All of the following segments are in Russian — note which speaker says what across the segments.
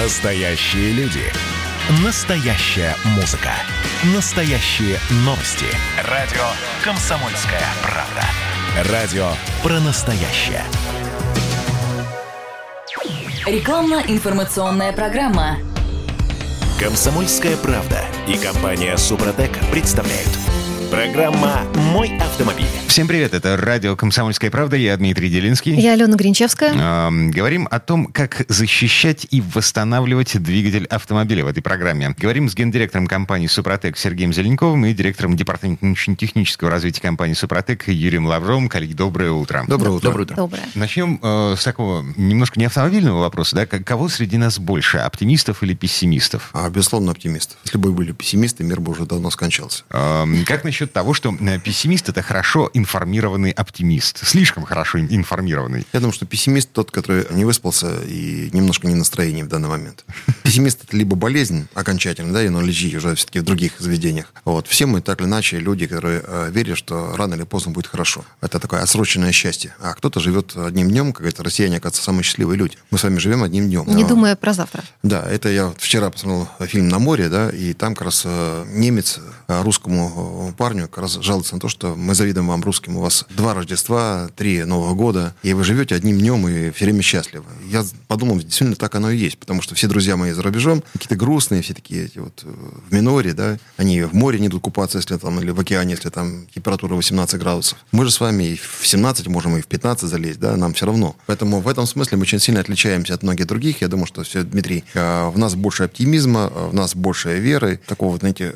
Speaker 1: Настоящие люди. Настоящая музыка. Настоящие новости. Радио «Комсомольская правда». Радио про настоящее.
Speaker 2: Рекламно-информационная программа.
Speaker 1: «Комсомольская правда» и компания «Супротек» представляют. Программа «Мой автомобиль».
Speaker 3: Всем привет, это радио «Комсомольская правда», я Дмитрий Делинский.
Speaker 4: Я Алена Гринчевская.
Speaker 3: Эм, говорим о том, как защищать и восстанавливать двигатель автомобиля в этой программе. Говорим с гендиректором компании «Супротек» Сергеем Зеленковым и директором департамента научно-технического развития компании «Супротек» Юрием Лавровым. Коллеги, доброе утро.
Speaker 5: Доброе утро.
Speaker 4: Доброе. Доброе.
Speaker 3: Начнем э, с такого немножко не автомобильного вопроса. Да? Кого среди нас больше, оптимистов или пессимистов?
Speaker 5: А, безусловно, оптимист. Если бы были пессимисты, мир бы уже давно скончался.
Speaker 3: Эм, Как насчет того, что э, пессимист — это хорошо информированный оптимист? Слишком хорошо ин- информированный.
Speaker 5: Я думаю, что пессимист тот, который не выспался и немножко не настроение в данный момент. Пессимист это либо болезнь окончательно, да, и но лечить уже все-таки в других заведениях. Вот. Все мы так или иначе люди, которые э, верят, что рано или поздно будет хорошо. Это такое отсроченное счастье. А кто-то живет одним днем, как говорят, россияне, оказывается, самые счастливые люди. Мы с вами живем одним днем.
Speaker 4: Не
Speaker 5: Но-
Speaker 4: думая про завтра.
Speaker 5: Да, это я вчера посмотрел фильм «На море», да, и там как раз э, немец русскому э, парню как раз жалуется на то, что мы завидуем вам, русским, у вас два Рождества, три Нового года, и вы живете одним днем и все время счастливы. Я подумал, действительно так оно и есть, потому что все друзья мои за рубежом, какие-то грустные, все такие эти вот э, в миноре, да, они в море не идут купаться, если там, или в океане, если там температура 18 градусов. Мы же с вами и в 17 можем, и в 15 залезть, да, нам все равно. Поэтому в этом смысле мы очень сильно отличаемся от многих других. Я думаю, что все, Дмитрий, э, в нас больше оптимизма, э, в нас больше веры, такого, знаете,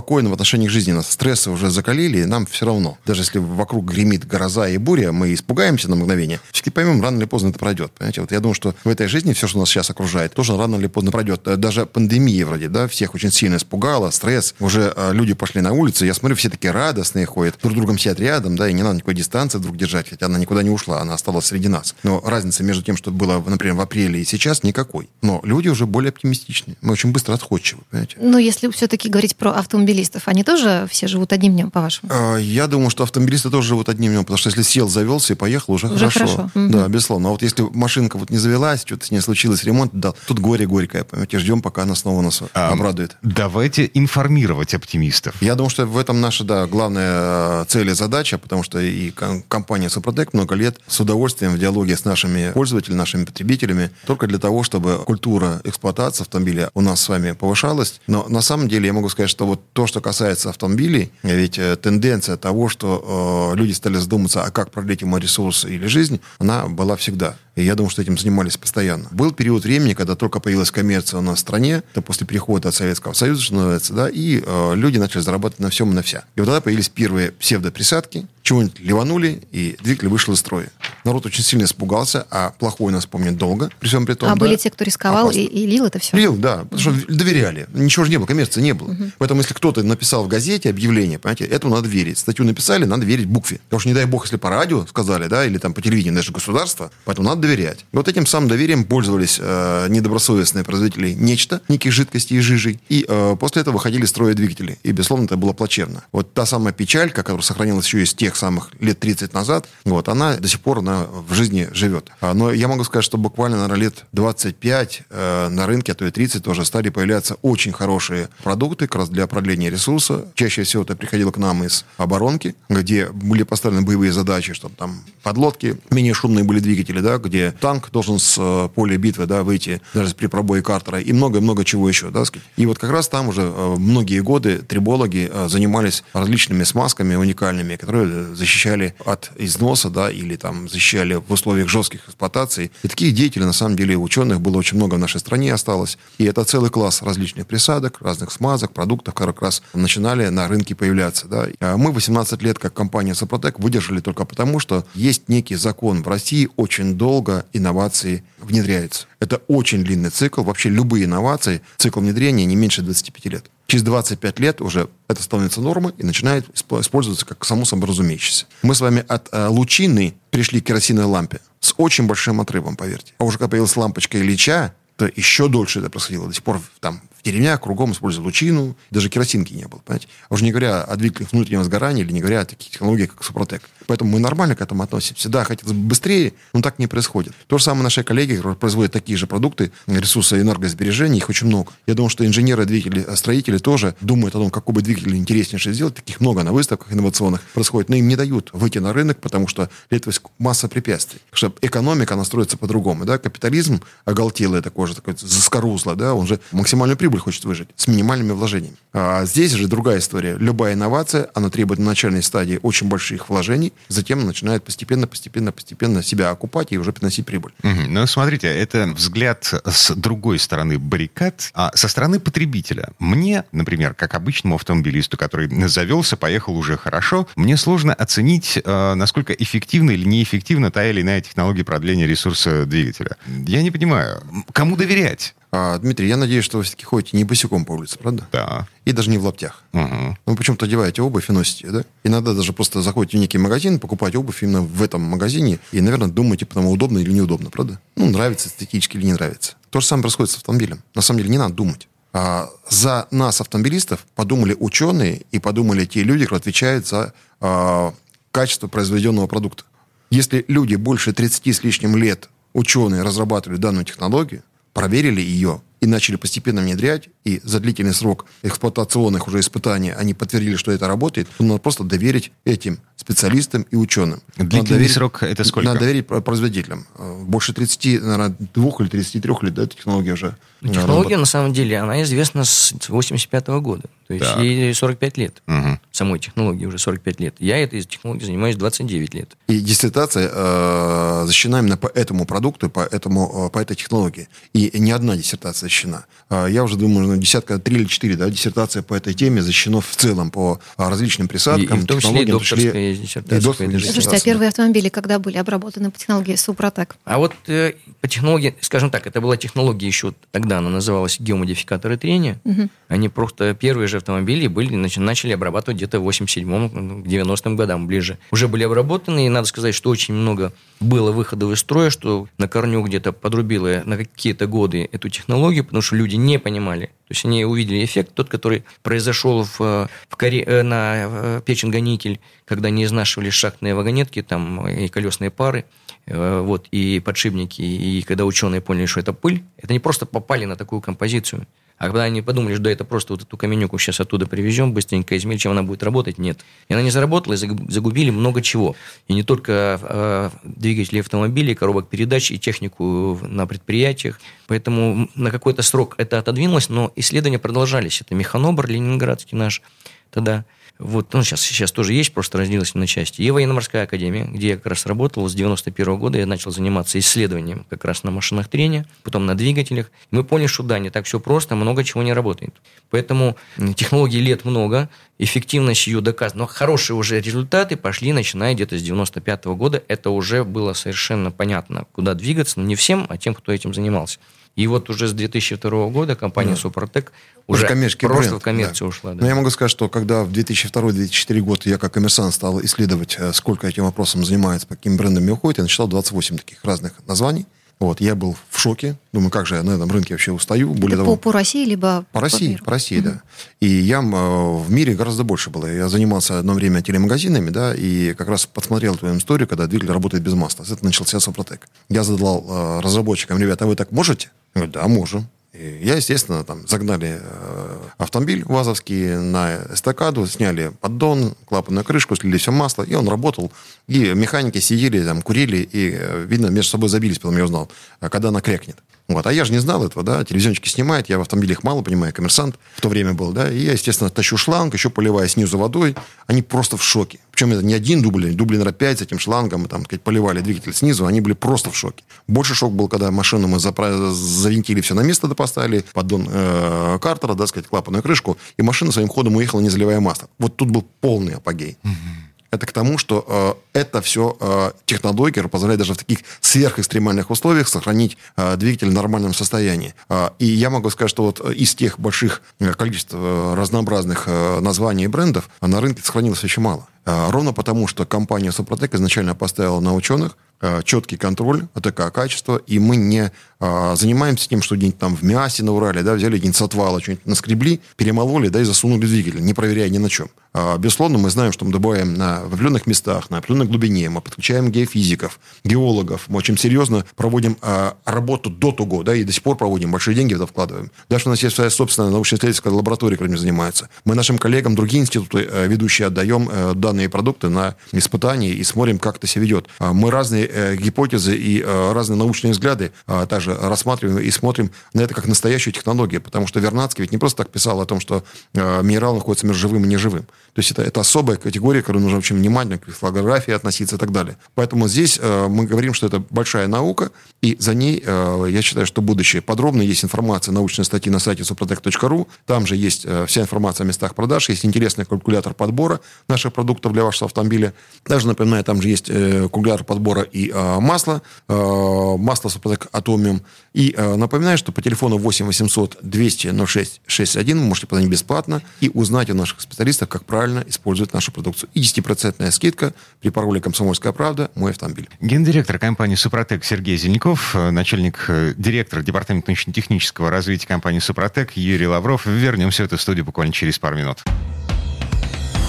Speaker 5: м, спокойного отношения к жизни. Нас стрессы уже закалили, и нам все равно. Даже если вокруг гремит гроза и буря, мы испугаемся на мгновение, все-таки поймем, рано или поздно это пройдет. Понимаете, вот я думаю, что в этой жизни все, что нас сейчас окружает, тоже рано или поздно пройдет. Э, Даже пандемия вроде, да, всех очень сильно испугала, стресс. Уже э, люди пошли на улицу, я смотрю, все такие радостные ходят, друг другом сидят рядом, да, и не надо никакой дистанции друг держать, хотя она никуда не ушла, она осталась среди нас. Но разница между тем, что было, например, в апреле и сейчас, никакой. Но люди уже более оптимистичны. Мы очень быстро отходчивы, понимаете?
Speaker 4: Но если все-таки говорить про автомобилистов, они тоже все живут одним днем, по-вашему?
Speaker 5: А, Я думаю, что автомобилисты тоже живут одним днем, потому что если сел, завелся и поехал, уже,
Speaker 4: Уже
Speaker 5: хорошо.
Speaker 4: хорошо.
Speaker 5: Да, безусловно. А вот если машинка вот не завелась, что-то с ней случилось, ремонт, да, тут горе горькое, понимаете, ждем, пока она снова нас
Speaker 3: А,
Speaker 5: обрадует.
Speaker 3: Давайте информировать оптимистов.
Speaker 5: Я думаю, что в этом наша, да, главная э, цель и задача, потому что и ком- компания Супротек много лет с удовольствием в диалоге с нашими пользователями, нашими потребителями, только для того, чтобы культура эксплуатации автомобиля у нас с вами повышалась. Но на самом деле я могу сказать, что вот то, что касается автомобилей, ведь э, тенденция того, что э, люди стали задуматься, а как продлить ему ресурс или жизнь, она была всегда. И я думаю, что этим занимались постоянно. Был период времени, когда только появилась коммерция у нас в стране, это после перехода от Советского Союза, что называется, да, и э, люди начали зарабатывать на всем и на вся. И вот тогда появились первые псевдоприсадки, чего-нибудь ливанули, и двигатель вышел из строя. Народ очень сильно испугался, а плохой нас помнит долго, при всем при том,
Speaker 4: а
Speaker 5: да,
Speaker 4: были те, кто рисковал
Speaker 5: опасно.
Speaker 4: и, и лил это все?
Speaker 5: Лил, да, потому что доверяли. Ничего же не было, коммерции не было. Поэтому, если кто-то написал в газете объявление, понимаете, этому надо верить. Статью написали, надо верить букве. Потому что, не дай бог, если по радио сказали, да, или там по телевидению, даже государство, поэтому надо доверять. Вот этим самым доверием пользовались э, недобросовестные производители нечто, неких жидкостей и жижей. И э, после этого выходили строя двигатели. И, безусловно, это было плачевно. Вот та самая печалька, которая сохранилась еще из тех самых лет 30 назад, вот, она до сих пор она в жизни живет. А, Но я могу сказать, что буквально, наверное, лет 25 э, на рынке, а то и 30 тоже стали появляться очень хорошие продукты как раз для продления ресурса. Чаще всего это приходило к нам из оборонки, где были поставлены боевые задачи, чтобы там подлодки, менее шумные были двигатели, да, где танк должен с э, поля битвы да, выйти даже при пробое картера и много-много чего еще. Да, и вот как раз там уже э, многие годы трибологи э, занимались различными смазками уникальными, которые защищали от износа, да, или там защищали в условиях жестких эксплуатаций. И таких деятелей, на самом деле, ученых было очень много в нашей стране осталось. И это целый класс различных присадок, разных смазок, продуктов, как раз начинали на рынке появляться. Да. А Мы 18 лет, как компания Сопротек, выдержали только потому, что есть некий закон в России, очень долго инновации внедряются. Это очень длинный цикл. Вообще любые инновации, цикл внедрения не меньше 25 лет. Через 25 лет уже это становится нормой и начинает исп- использоваться как само собой разумеющееся. Мы с вами от э, лучины пришли к керосиновой лампе с очень большим отрывом, поверьте. А уже когда появилась лампочка Ильича, то еще дольше это происходило. До сих пор там В деревнях кругом использовали лучину, даже керосинки не было, понимаете? А уже не говоря о двигателях внутреннего сгорания или не говоря о таких технологиях, как Супротек. Поэтому мы нормально к этому относимся. Да, бы быстрее, но так не происходит. То же самое наши коллеги, которые производят такие же продукты, ресурсы энергосбережения, их очень много. Я думаю, что инженеры, двигатели, строители тоже думают о том, какой бы двигатель интереснейший сделать. Таких много на выставках инновационных происходит. Но им не дают выйти на рынок, потому что для этого масса препятствий. Потому что экономика, она строится по-другому. Да? Капитализм оголтелый такой же, такой заскорузло, да? он же максимальную прибыль хочет выжить с минимальными вложениями. А здесь же другая история. Любая инновация, она требует на начальной стадии очень больших вложений, затем начинает постепенно, постепенно, постепенно себя окупать и уже приносить прибыль.
Speaker 3: Угу. Ну, смотрите, это взгляд с другой стороны баррикад, а со стороны потребителя. Мне, например, как обычному автомобилисту, который завелся, поехал уже хорошо, мне сложно оценить, э, насколько эффективна или неэффективна та или иная технология продления ресурса двигателя. Я не понимаю, кому доверять?
Speaker 5: А, Дмитрий, я надеюсь, что вы все-таки ходите не босиком по улице, правда?
Speaker 3: Да.
Speaker 5: И даже не в лаптях.
Speaker 3: Угу.
Speaker 5: Ну, почему-то одеваете обувь и носите да? Иногда даже просто заходите в некий магазин, покупаете обувь именно в этом магазине и, наверное, думаете, потому удобно или неудобно, правда? Ну, нравится эстетически или не нравится. То же самое происходит с автомобилем. На самом деле не надо думать. А за нас, автомобилистов, подумали ученые и подумали те люди, кто отвечает за а, качество произведенного продукта. Если люди больше 30 с лишним лет, ученые, разрабатывали данную технологию, проверили ее и начали постепенно внедрять, и за длительный срок эксплуатационных уже испытаний они подтвердили, что это работает, то надо просто доверить этим специалистам и ученым.
Speaker 3: Длительный
Speaker 5: доверить,
Speaker 3: срок это сколько?
Speaker 5: Надо доверить производителям. Больше 30, наверное, двух или 33 лет, да, технология уже.
Speaker 2: Ну, технология, на самом деле, она известна с 85 -го года. То есть так. ей 45 лет.
Speaker 3: Угу.
Speaker 2: Самой технологии уже 45 лет. Я этой технологией занимаюсь 29 лет.
Speaker 5: И диссертация э, защищена именно по этому продукту, по, этому, э, по этой технологии. И не одна диссертация защищена. Э, я уже думаю, ну, десятка, три или четыре да, диссертация по этой теме защищена в целом по э, различным присадкам,
Speaker 2: и, и в том числе и докторская диссертация. И докторская
Speaker 4: Слушайте, а первые автомобили когда были обработаны по технологии Супротек?
Speaker 2: А вот э, по технологии, скажем так, это была технология еще тогда, она называлась геомодификаторы трения.
Speaker 4: Угу.
Speaker 2: Они просто первые же автомобили были, начали обрабатывать где-то в 87-м, к 90-м годам ближе. Уже были обработаны, и надо сказать, что очень много было выходов из строя, что на корню где-то подрубило на какие-то годы эту технологию, потому что люди не понимали. То есть они увидели эффект, тот, который произошел в, в коре, э, на э, печень-никель, когда не изнашивали шахтные вагонетки там, и колесные пары, э, вот, и подшипники, и когда ученые поняли, что это пыль, это не просто попали на такую композицию. А когда они подумали, что да, это просто вот эту каменюку сейчас оттуда привезем, быстренько измельчим, она будет работать, нет. И она не заработала, и загубили много чего. И не только э, двигатели автомобилей, коробок передач и технику на предприятиях. Поэтому на какой-то срок это отодвинулось, но исследования продолжались. Это механобр ленинградский наш тогда – вот, ну, сейчас, сейчас тоже есть, просто разделилась на части. И военно-морская академия, где я как раз работал с 91 года, я начал заниматься исследованием как раз на машинах трения, потом на двигателях. Мы поняли, что да, не так все просто, много чего не работает. Поэтому технологий лет много, эффективность ее доказана. Но хорошие уже результаты пошли, начиная где-то с 95 года. Это уже было совершенно понятно, куда двигаться, но не всем, а тем, кто этим занимался. И вот уже с 2002 года компания да. Супротек уже, уже просто бренд, в коммерцию
Speaker 5: да.
Speaker 2: ушла. Да.
Speaker 5: Но я могу сказать, что когда в 2002-2004 год я как коммерсант стал исследовать, э, сколько этим вопросом занимается, по каким брендам уходит, я насчитал 28 таких разных названий. Вот, я был в шоке. Думаю, как же я на этом рынке вообще устаю. Более
Speaker 4: того, по, по России, либо
Speaker 5: по, по России, миру. по России, угу. да. И я э, в мире гораздо больше было. Я занимался одно время телемагазинами, да, и как раз подсмотрел твою историю, когда двигатель работает без масла. С этого начался Сопротек. Я задал э, разработчикам, ребята, а вы так можете? Я говорю, да, можем. И я, естественно, там загнали э, автомобиль ВАЗовский на эстакаду, сняли поддон, клапанную крышку, слили все масло, и он работал. И механики сидели, там, курили, и, э, видно, между собой забились, потом я узнал, а когда она крякнет. Вот. А я же не знал этого, да, телевизиончики снимают, я в автомобилях мало понимаю, коммерсант в то время был, да, и я, естественно, тащу шланг, еще поливая снизу водой, они просто в шоке. Причем это не один дубль, дубль, наверное, 5 с этим шлангом, там, сказать, поливали двигатель снизу, они были просто в шоке. Больше шок был, когда машину мы запра... завинтили все на место, да поставили, поддон э, картера, да, сказать, клапанную крышку, и машина своим ходом уехала, не заливая масло. Вот тут был полный апогей. Mm-hmm. Это к тому, что э, это все э, технология позволяет даже в таких сверхэкстремальных условиях сохранить э, двигатель в нормальном состоянии. Э, и я могу сказать, что вот из тех больших э, количеств э, разнообразных э, названий и брендов на рынке сохранилось очень мало. А, ровно потому, что компания Супротек изначально поставила на ученых Э, четкий контроль АТК качества, и мы не а, занимаемся тем, что где-нибудь там в мясе на Урале, да, взяли где-нибудь с отвала, что-нибудь наскребли, перемололи, да, и засунули двигатель, не проверяя ни на чем. А, безусловно, мы знаем, что мы добываем на определенных местах, на определенной глубине, мы подключаем геофизиков, геологов, мы очень серьезно проводим а, работу до того, да, и до сих пор проводим, большие деньги в это вкладываем. Даже у нас есть своя собственная научно-исследовательская лаборатория, которая занимается. Мы нашим коллегам другие институты э, ведущие отдаем э, данные продукты на испытания и смотрим, как это себя ведет. Мы разные Э, гипотезы и э, разные научные взгляды а, также рассматриваем и смотрим на это как настоящую технологию, потому что Вернадский ведь не просто так писал о том, что э, минерал находится между живым и неживым. То есть это, это особая категория, которой нужно очень внимательно к флографии относиться и так далее. Поэтому здесь мы говорим, что это большая наука, и за ней, я считаю, что будущее. Подробно есть информация, научные статьи на сайте suprotec.ru, там же есть вся информация о местах продаж, есть интересный калькулятор подбора наших продуктов для вашего автомобиля. Даже, напоминаю, там же есть калькулятор подбора и э, масло, э, масло Супротек Атомиум. И э, напоминаю, что по телефону 8 800 200 06 61 вы можете позвонить бесплатно и узнать у наших специалистов, как правильно использовать нашу продукцию. И 10% скидка при пароле «Комсомольская правда» «Мой автомобиль».
Speaker 3: Гендиректор компании «Супротек» Сергей Зеленков, э, начальник, э, директор департамента научно-технического развития компании «Супротек» Юрий Лавров. Вернемся в эту студию буквально через пару минут.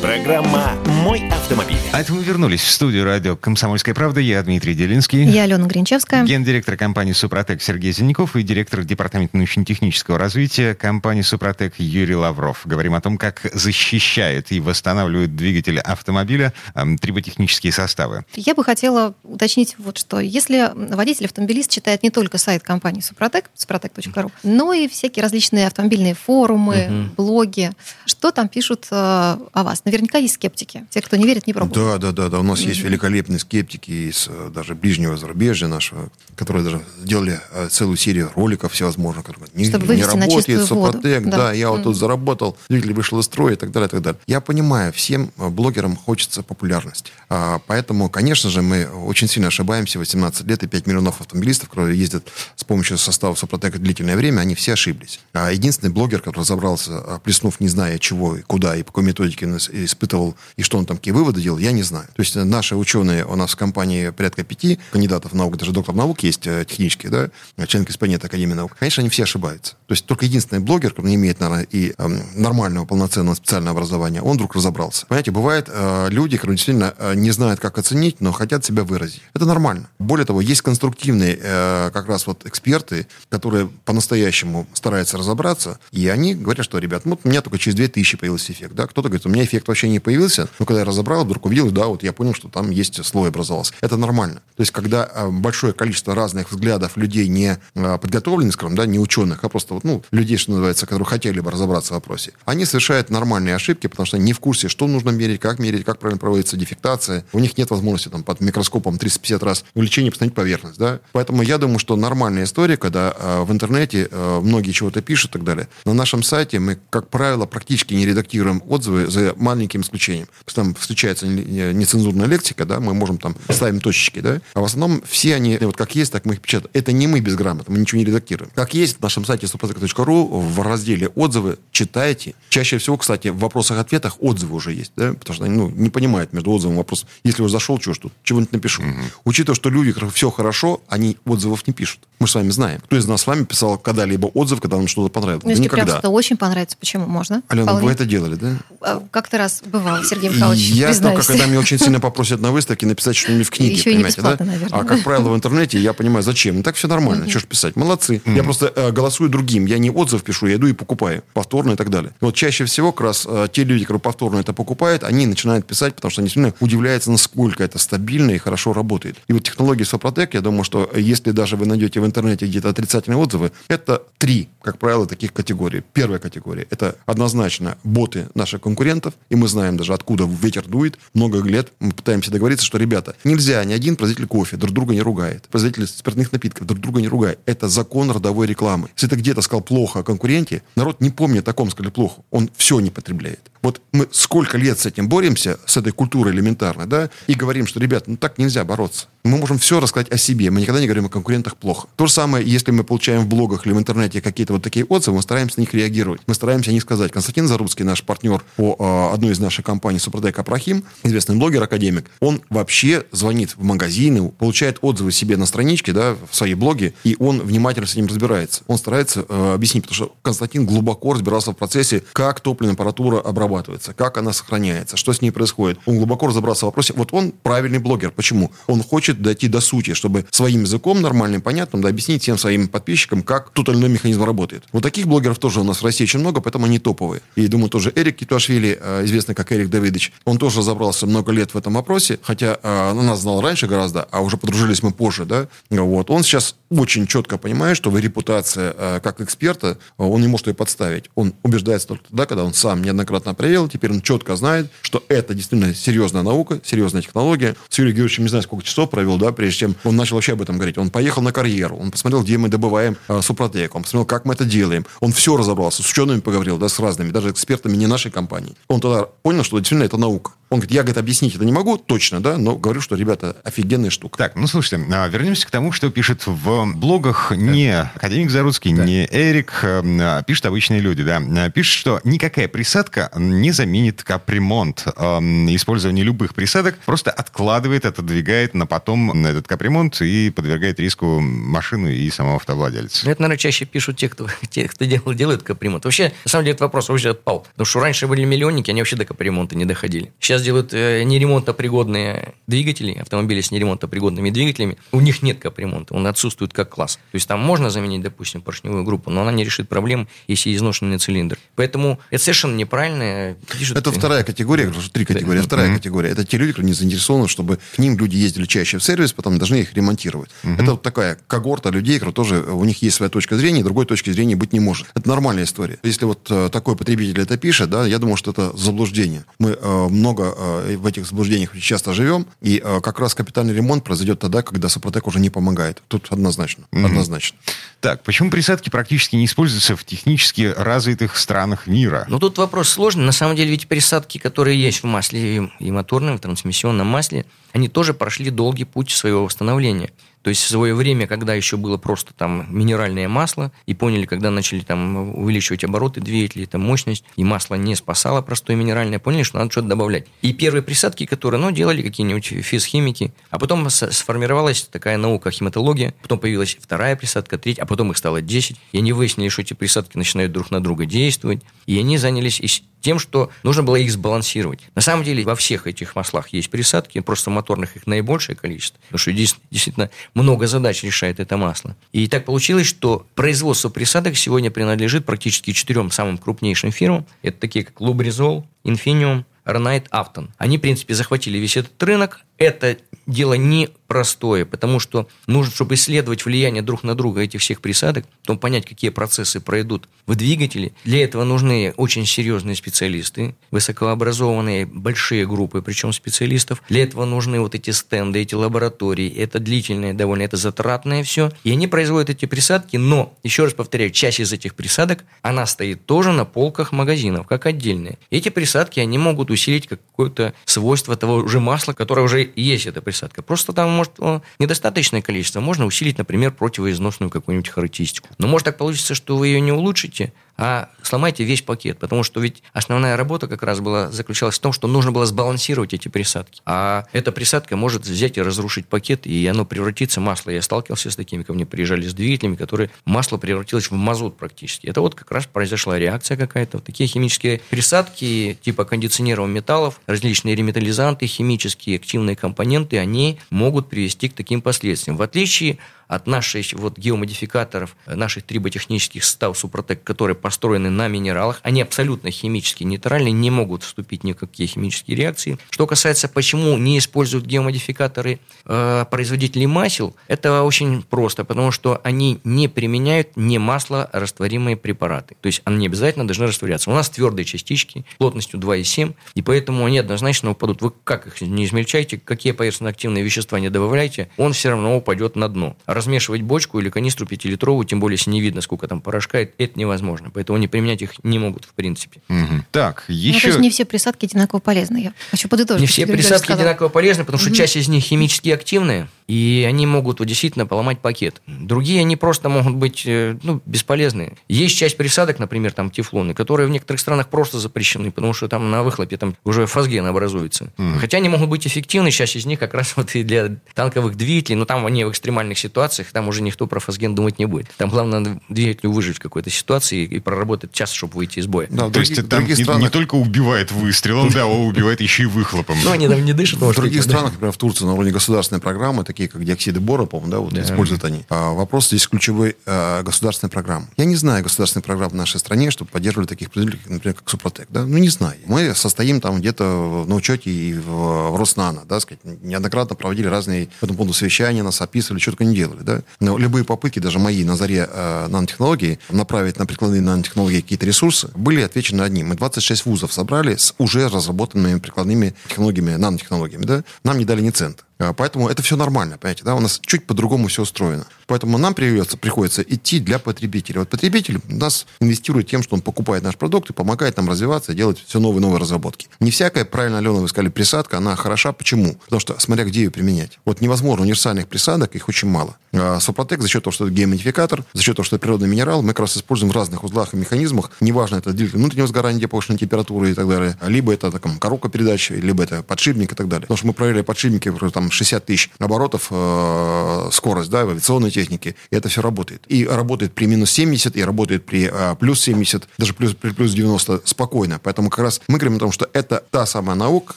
Speaker 1: Программа «Мой автомобиль».
Speaker 3: А это мы вернулись в студию радио «Комсомольская правда». Я Дмитрий Делинский.
Speaker 4: Я Алена Гринчевская.
Speaker 3: Гендиректор компании «Супротек» Сергей Зеленяков и директор департамента научно-технического развития компании «Супротек» Юрий Лавров. Говорим о том, как защищают и восстанавливают двигатели автомобиля э, триботехнические составы.
Speaker 4: Я бы хотела уточнить вот что. Если водитель-автомобилист читает не только сайт компании «Супротек», suprotec.ru, но и всякие различные автомобильные форумы, угу. блоги, что там пишут э, о вас? Наверняка есть скептики. Те, кто не верит, не пробуют.
Speaker 5: Да, да, да, да. У нас mm-hmm. есть великолепные скептики из э, даже ближнего зарубежья нашего, которые даже делали э, целую серию роликов всевозможных, которые не,
Speaker 4: Чтобы не
Speaker 5: работает
Speaker 4: Супротек,
Speaker 5: да. да, я mm-hmm. вот тут заработал, двигатель вышел из строя и так далее, и так далее. Я понимаю, всем э, блогерам хочется популярность. А, поэтому, конечно же, мы очень сильно ошибаемся. 18 лет и 5 миллионов автомобилистов, которые ездят с помощью состава Супротека длительное время, они все ошиблись. А единственный блогер, который разобрался, плеснув, не зная чего, куда и по какой методике испытывал и что он там какие выводы делал, я не знаю. То есть наши ученые, у нас в компании порядка пяти кандидатов наук, даже доктор наук есть э, технический, да, член корреспондент Академии наук. Конечно, они все ошибаются. То есть только единственный блогер, который не имеет, наверное, и э, нормального, полноценного специального образования, он вдруг разобрался. Понимаете, бывают э, люди, которые действительно э, не знают, как оценить, но хотят себя выразить. Это нормально. Более того, есть конструктивные э, как раз вот эксперты, которые по-настоящему стараются разобраться, и они говорят, что, ребят, ну, у меня только через 2000 появился эффект, да, кто-то говорит, у меня эффект вообще не появился, но когда я разобрал, вдруг увидел, да, вот я понял, что там есть слой образовался. Это нормально. То есть, когда э, большое количество разных взглядов людей не э, подготовленных, скажем, да, не ученых, а просто вот, ну, людей, что называется, которые хотели бы разобраться в вопросе, они совершают нормальные ошибки, потому что они не в курсе, что нужно мерить, как мерить, как правильно проводится дефектация. У них нет возможности там под микроскопом 350 раз увеличение посмотреть поверхность, да. Поэтому я думаю, что нормальная история, когда э, в интернете э, многие чего-то пишут и так далее. На нашем сайте мы, как правило, практически не редактируем отзывы за маленьким исключением. Там встречается нецензурная лексика, да, мы можем там ставим точечки, да, а в основном все они, вот как есть, так мы их печатаем. Это не мы безграмотно, мы ничего не редактируем. Как есть, на нашем сайте suprotec.ru в разделе отзывы читайте. Чаще всего, кстати, в вопросах-ответах отзывы уже есть, да, потому что они ну, не понимают между отзывом и вопросом. Если уже зашел, что ж тут, чего-нибудь напишу. Угу. Учитывая, что люди, все хорошо, они отзывов не пишут. Мы с вами знаем. Кто из нас с вами писал когда-либо отзыв, когда нам что-то понравилось?
Speaker 4: Ну, да если никогда. прям что-то очень понравится, почему? Можно?
Speaker 5: Алена, Вполне. вы это делали, да?
Speaker 4: А, как-то раз бывал, Сергей Михайлович,
Speaker 5: Я только когда меня очень сильно попросят на выставке написать что-нибудь в книге,
Speaker 4: Еще
Speaker 5: понимаете,
Speaker 4: да? Наверное.
Speaker 5: А как правило в интернете я понимаю, зачем. Ну так все нормально, mm-hmm. что ж писать. Молодцы. Mm-hmm. Я просто э, голосую другим. Я не отзыв пишу, я иду и покупаю. Повторно и так далее. И вот чаще всего как раз э, те люди, которые повторно это покупают, они начинают писать, потому что они сильно удивляются, насколько это стабильно и хорошо работает. И вот технологии Сопротек, я думаю, что если даже вы найдете в интернете где-то отрицательные отзывы, это три, как правило, таких категорий. Первая категория – это однозначно боты наших конкурентов, и мы знаем даже, откуда ветер дует. Много лет мы пытаемся договориться, что, ребята, нельзя ни один производитель кофе друг друга не ругает, производитель спиртных напитков друг друга не ругает. Это закон родовой рекламы. Если ты где-то сказал плохо о конкуренте, народ не помнит о ком сказали плохо. Он все не потребляет. Вот мы сколько лет с этим боремся, с этой культурой элементарной, да, и говорим, что, ребят, ну так нельзя бороться. Мы можем все рассказать о себе. Мы никогда не говорим о конкурентах плохо. То же самое, если мы получаем в блогах или в интернете какие-то вот такие отзывы, мы стараемся на них реагировать. Мы стараемся о них сказать. Константин Заруцкий, наш партнер по э, одной из наших компаний Супротек Апрахим, известный блогер, академик, он вообще звонит в магазины, получает отзывы себе на страничке, да, в своей блоге, и он внимательно с ним разбирается. Он старается э, объяснить, потому что Константин глубоко разбирался в процессе, как топливная аппаратура обрабатывается, как она сохраняется, что с ней происходит. Он глубоко разобрался в вопросе. Вот он правильный блогер. Почему? Он хочет дойти до сути, чтобы своим языком нормальным, понятным, да, объяснить всем своим подписчикам, как тот или иной механизм работает. Вот таких блогеров тоже у нас в России очень много, поэтому они топовые. И думаю, тоже Эрик Китуашвили, э, известный как Эрик Давидович, он тоже разобрался много лет в этом вопросе, хотя э, ну, нас знал раньше гораздо, а уже подружились мы позже, да. Вот. Он сейчас очень четко понимает, что его репутация э, как эксперта, он не может ее подставить. Он убеждается только тогда, когда он сам неоднократно проверил, теперь он четко знает, что это действительно серьезная наука, серьезная технология. С Юрием Георгиевичем не знаю, сколько часов провел, да, прежде чем он начал вообще об этом говорить. Он поехал на карьеру, он посмотрел, где мы добываем э, супротек, он посмотрел, как мы это делаем. Он все разобрался, с учеными поговорил, да, с разными, даже экспертами не нашей компании. Он тогда понял, что действительно это наука. Он говорит, я, говорит, объяснить это не могу точно, да, но говорю, что, ребята, офигенная штука.
Speaker 3: Так, ну, слушайте, а, вернемся к тому, что пишет в блогах не академик Заруцкий, да. не Эрик, а, пишут обычные люди, да. Пишут, что никакая присадка не заменит капремонт. Использование любых присадок просто откладывает, отодвигает на потом этот капремонт и подвергает риску машину и самого автовладельца.
Speaker 2: Ну, это, наверное, чаще пишут те, кто, те, кто делал, делает капремонт. Вообще, на самом деле, этот вопрос вообще отпал. Потому что раньше были миллионники, они вообще до капремонта не доходили. Сейчас сейчас делают э, неремонтопригодные двигатели, автомобили с неремонтопригодными двигателями, у них нет капремонта, он отсутствует как класс. То есть там можно заменить, допустим, поршневую группу, но она не решит проблем, если изношенный цилиндр. Поэтому это совершенно неправильно.
Speaker 5: Пишут, это вторая категория, три категории. Да. Вторая mm-hmm. категория. Это те люди, которые не заинтересованы, чтобы к ним люди ездили чаще в сервис, потом должны их ремонтировать. Mm-hmm. Это вот такая когорта людей, которые тоже, у них есть своя точка зрения, другой точки зрения быть не может. Это нормальная история. Если вот э, такой потребитель это пишет, да, я думаю, что это заблуждение. Мы э, много в этих заблуждениях часто живем, и э, как раз капитальный ремонт произойдет тогда, когда Супротек уже не помогает. Тут однозначно. Mm-hmm. Однозначно.
Speaker 3: Так, почему присадки практически не используются в технически развитых странах мира?
Speaker 2: Ну, тут вопрос сложный. На самом деле, ведь присадки, которые есть в масле и моторном, и трансмиссионном масле, они тоже прошли долгий путь своего восстановления. То есть в свое время, когда еще было просто там минеральное масло, и поняли, когда начали там увеличивать обороты двигателей, там мощность, и масло не спасало простое минеральное, поняли, что надо что-то добавлять. И первые присадки, которые, ну, делали какие-нибудь физхимики, а потом сформировалась такая наука химатология, потом появилась вторая присадка, третья, а потом их стало 10, и они выяснили, что эти присадки начинают друг на друга действовать, и они занялись тем, что нужно было их сбалансировать. На самом деле во всех этих маслах есть присадки, просто моторных их наибольшее количество, потому что действительно много задач решает это масло. И так получилось, что производство присадок сегодня принадлежит практически четырем самым крупнейшим фирмам. Это такие как Лубризол, Infineum, Рнайт Автон. Они, в принципе, захватили весь этот рынок. Это дело не простое, потому что нужно, чтобы исследовать влияние друг на друга этих всех присадок, потом понять, какие процессы пройдут в двигателе. Для этого нужны очень серьезные специалисты, высокообразованные, большие группы, причем специалистов. Для этого нужны вот эти стенды, эти лаборатории. Это длительное довольно, это затратное все. И они производят эти присадки, но, еще раз повторяю, часть из этих присадок, она стоит тоже на полках магазинов, как отдельные. Эти присадки, они могут усилить какое-то свойство того же масла, которое уже есть эта присадка. Просто там может недостаточное количество, можно усилить, например, противоизносную какую-нибудь характеристику. Но может так получиться, что вы ее не улучшите, а сломайте весь пакет, потому что ведь основная работа как раз была заключалась в том, что нужно было сбалансировать эти присадки. А эта присадка может взять и разрушить пакет, и оно превратится в масло. Я сталкивался с такими, ко мне приезжали с двигателями, которые масло превратилось в мазут практически. Это вот как раз произошла реакция какая-то. Такие химические присадки типа кондиционеров металлов, различные реметаллизанты, химические активные компоненты, они могут привести к таким последствиям. В отличие от наших вот геомодификаторов, наших триботехнических став Супротек, которые построены на минералах, они абсолютно химически нейтральны, не могут вступить ни в какие химические реакции. Что касается, почему не используют геомодификаторы э, производителей масел, это очень просто, потому что они не применяют не масло растворимые препараты. То есть они обязательно должны растворяться. У нас твердые частички плотностью 2,7, и поэтому они однозначно упадут. Вы как их не измельчаете, какие поверхностно активные вещества не добавляете, он все равно упадет на дно размешивать бочку или канистру пятилитровую, тем более, если не видно, сколько там порошка, это невозможно. Поэтому они применять их не могут, в принципе.
Speaker 3: Мгм. Так,
Speaker 4: Ну,
Speaker 3: еще...
Speaker 4: то есть не все присадки одинаково полезны. Я хочу подытожить.
Speaker 2: Не все присадки
Speaker 4: сказал.
Speaker 2: одинаково полезны, потому что часть из них химически активные, и они могут вот, действительно поломать пакет. Другие, они просто могут быть э, ну, бесполезные. Есть часть присадок, например, там тефлоны, которые в некоторых странах просто запрещены, потому что там на выхлопе там уже фосген образуется. Хотя они могут быть эффективны, часть из них как раз вот и для танковых двигателей, но там они в экстремальных ситуациях, там уже никто про фосген думать не будет. Там главное надо двигателю выжить в какой-то ситуации и проработать час, чтобы выйти из боя.
Speaker 5: Да, в
Speaker 3: То есть
Speaker 5: других-
Speaker 3: там не,
Speaker 5: странах-
Speaker 3: не только убивает выстрелом, да, он убивает еще и выхлопом.
Speaker 2: Ну, они там не дышат,
Speaker 5: В других странах, например, в Турции на уровне государственной программы, такие как диоксиды бора, по-моему, да, вот используют они. А вопрос здесь ключевой а, государственной программы. Я не знаю государственной программы в нашей стране, чтобы поддерживали таких производителей, например, как Супротек. Да? Ну, не знаю. Мы состоим там где-то на учете и в, в Роснано, да, сказать, неоднократно проводили разные по этому поводу совещания, нас описывали, что только не делали, да. Но любые попытки, даже мои на заре э, нанотехнологий, направить на прикладные нанотехнологии какие-то ресурсы, были отвечены одним. Мы 26 вузов собрали с уже разработанными прикладными технологиями, нанотехнологиями, да. Нам не дали ни цента. А, Поэтому это все нормально, понимаете, да, у нас чуть по-другому все устроено. Поэтому нам приходится, приходится идти для потребителя. Вот потребитель нас инвестирует тем, что он покупает наш продукт и помогает нам развиваться, делать все новые новые разработки. Не всякая, правильно, Алена, вы сказали, присадка, она хороша. Почему? Потому что, смотря где ее применять. Вот невозможно универсальных присадок, их очень мало. А Супротек за счет того, что это геомодификатор, за счет того, что это природный минерал, мы как раз используем в разных узлах и механизмах. Неважно, это двигатель внутреннего сгорания, где повышенная температура и так далее. Либо это там, коробка передач, либо это подшипник и так далее. Потому что мы проверяли подшипники, например, там 60 тысяч оборотов э, скорость, да, в авиационной технике, и это все работает. И работает при минус 70, и работает при э, плюс 70, даже плюс, при плюс 90 спокойно. Поэтому как раз мы говорим о том, что это та самая наука,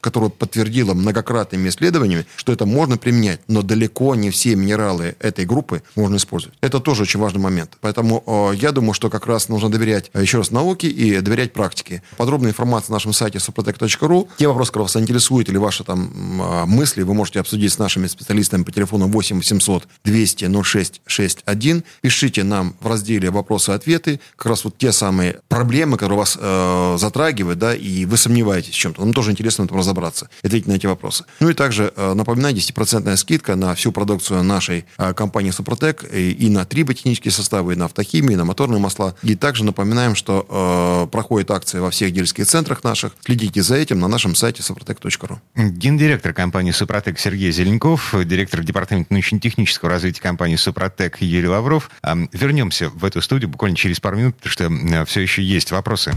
Speaker 5: которая подтвердила многократными исследованиями, что это можно применять, но далеко не все минералы этой группы можно использовать. Это тоже очень важный момент. Поэтому э, я думаю, что как раз нужно доверять э, еще раз науке и доверять практике. Подробная информация на нашем сайте suprotec.ru. Те вопросы, которые вас интересуют или ваши там э, мысли, вы можете обсудить с нашими специалистами по телефону 8 800 200 06 61. Пишите нам в разделе «Вопросы-ответы» как раз вот те самые проблемы, которые вас э, затрагивают, да, и вы сомневаетесь в чем-то. Нам тоже интересно в разобраться, ответить на эти вопросы. Ну и также э, напоминаю, 10% скидка на всю продукцию нашей э, компании «Супротек» и, и на триботехнические составы, и на автохимию, и на моторные масла. И также напоминаем, что э, проходит акция во всех дилерских центрах наших. Следите за этим на нашем сайте suprotec.ru.
Speaker 3: Гендиректор компании «Супротек» Сергей Зеленков, директор департамента научно-технического развития компании «Супротек» Юрий Лавров. А, Вернемся в эту студию буквально через пару минут, потому что все еще есть вопросы.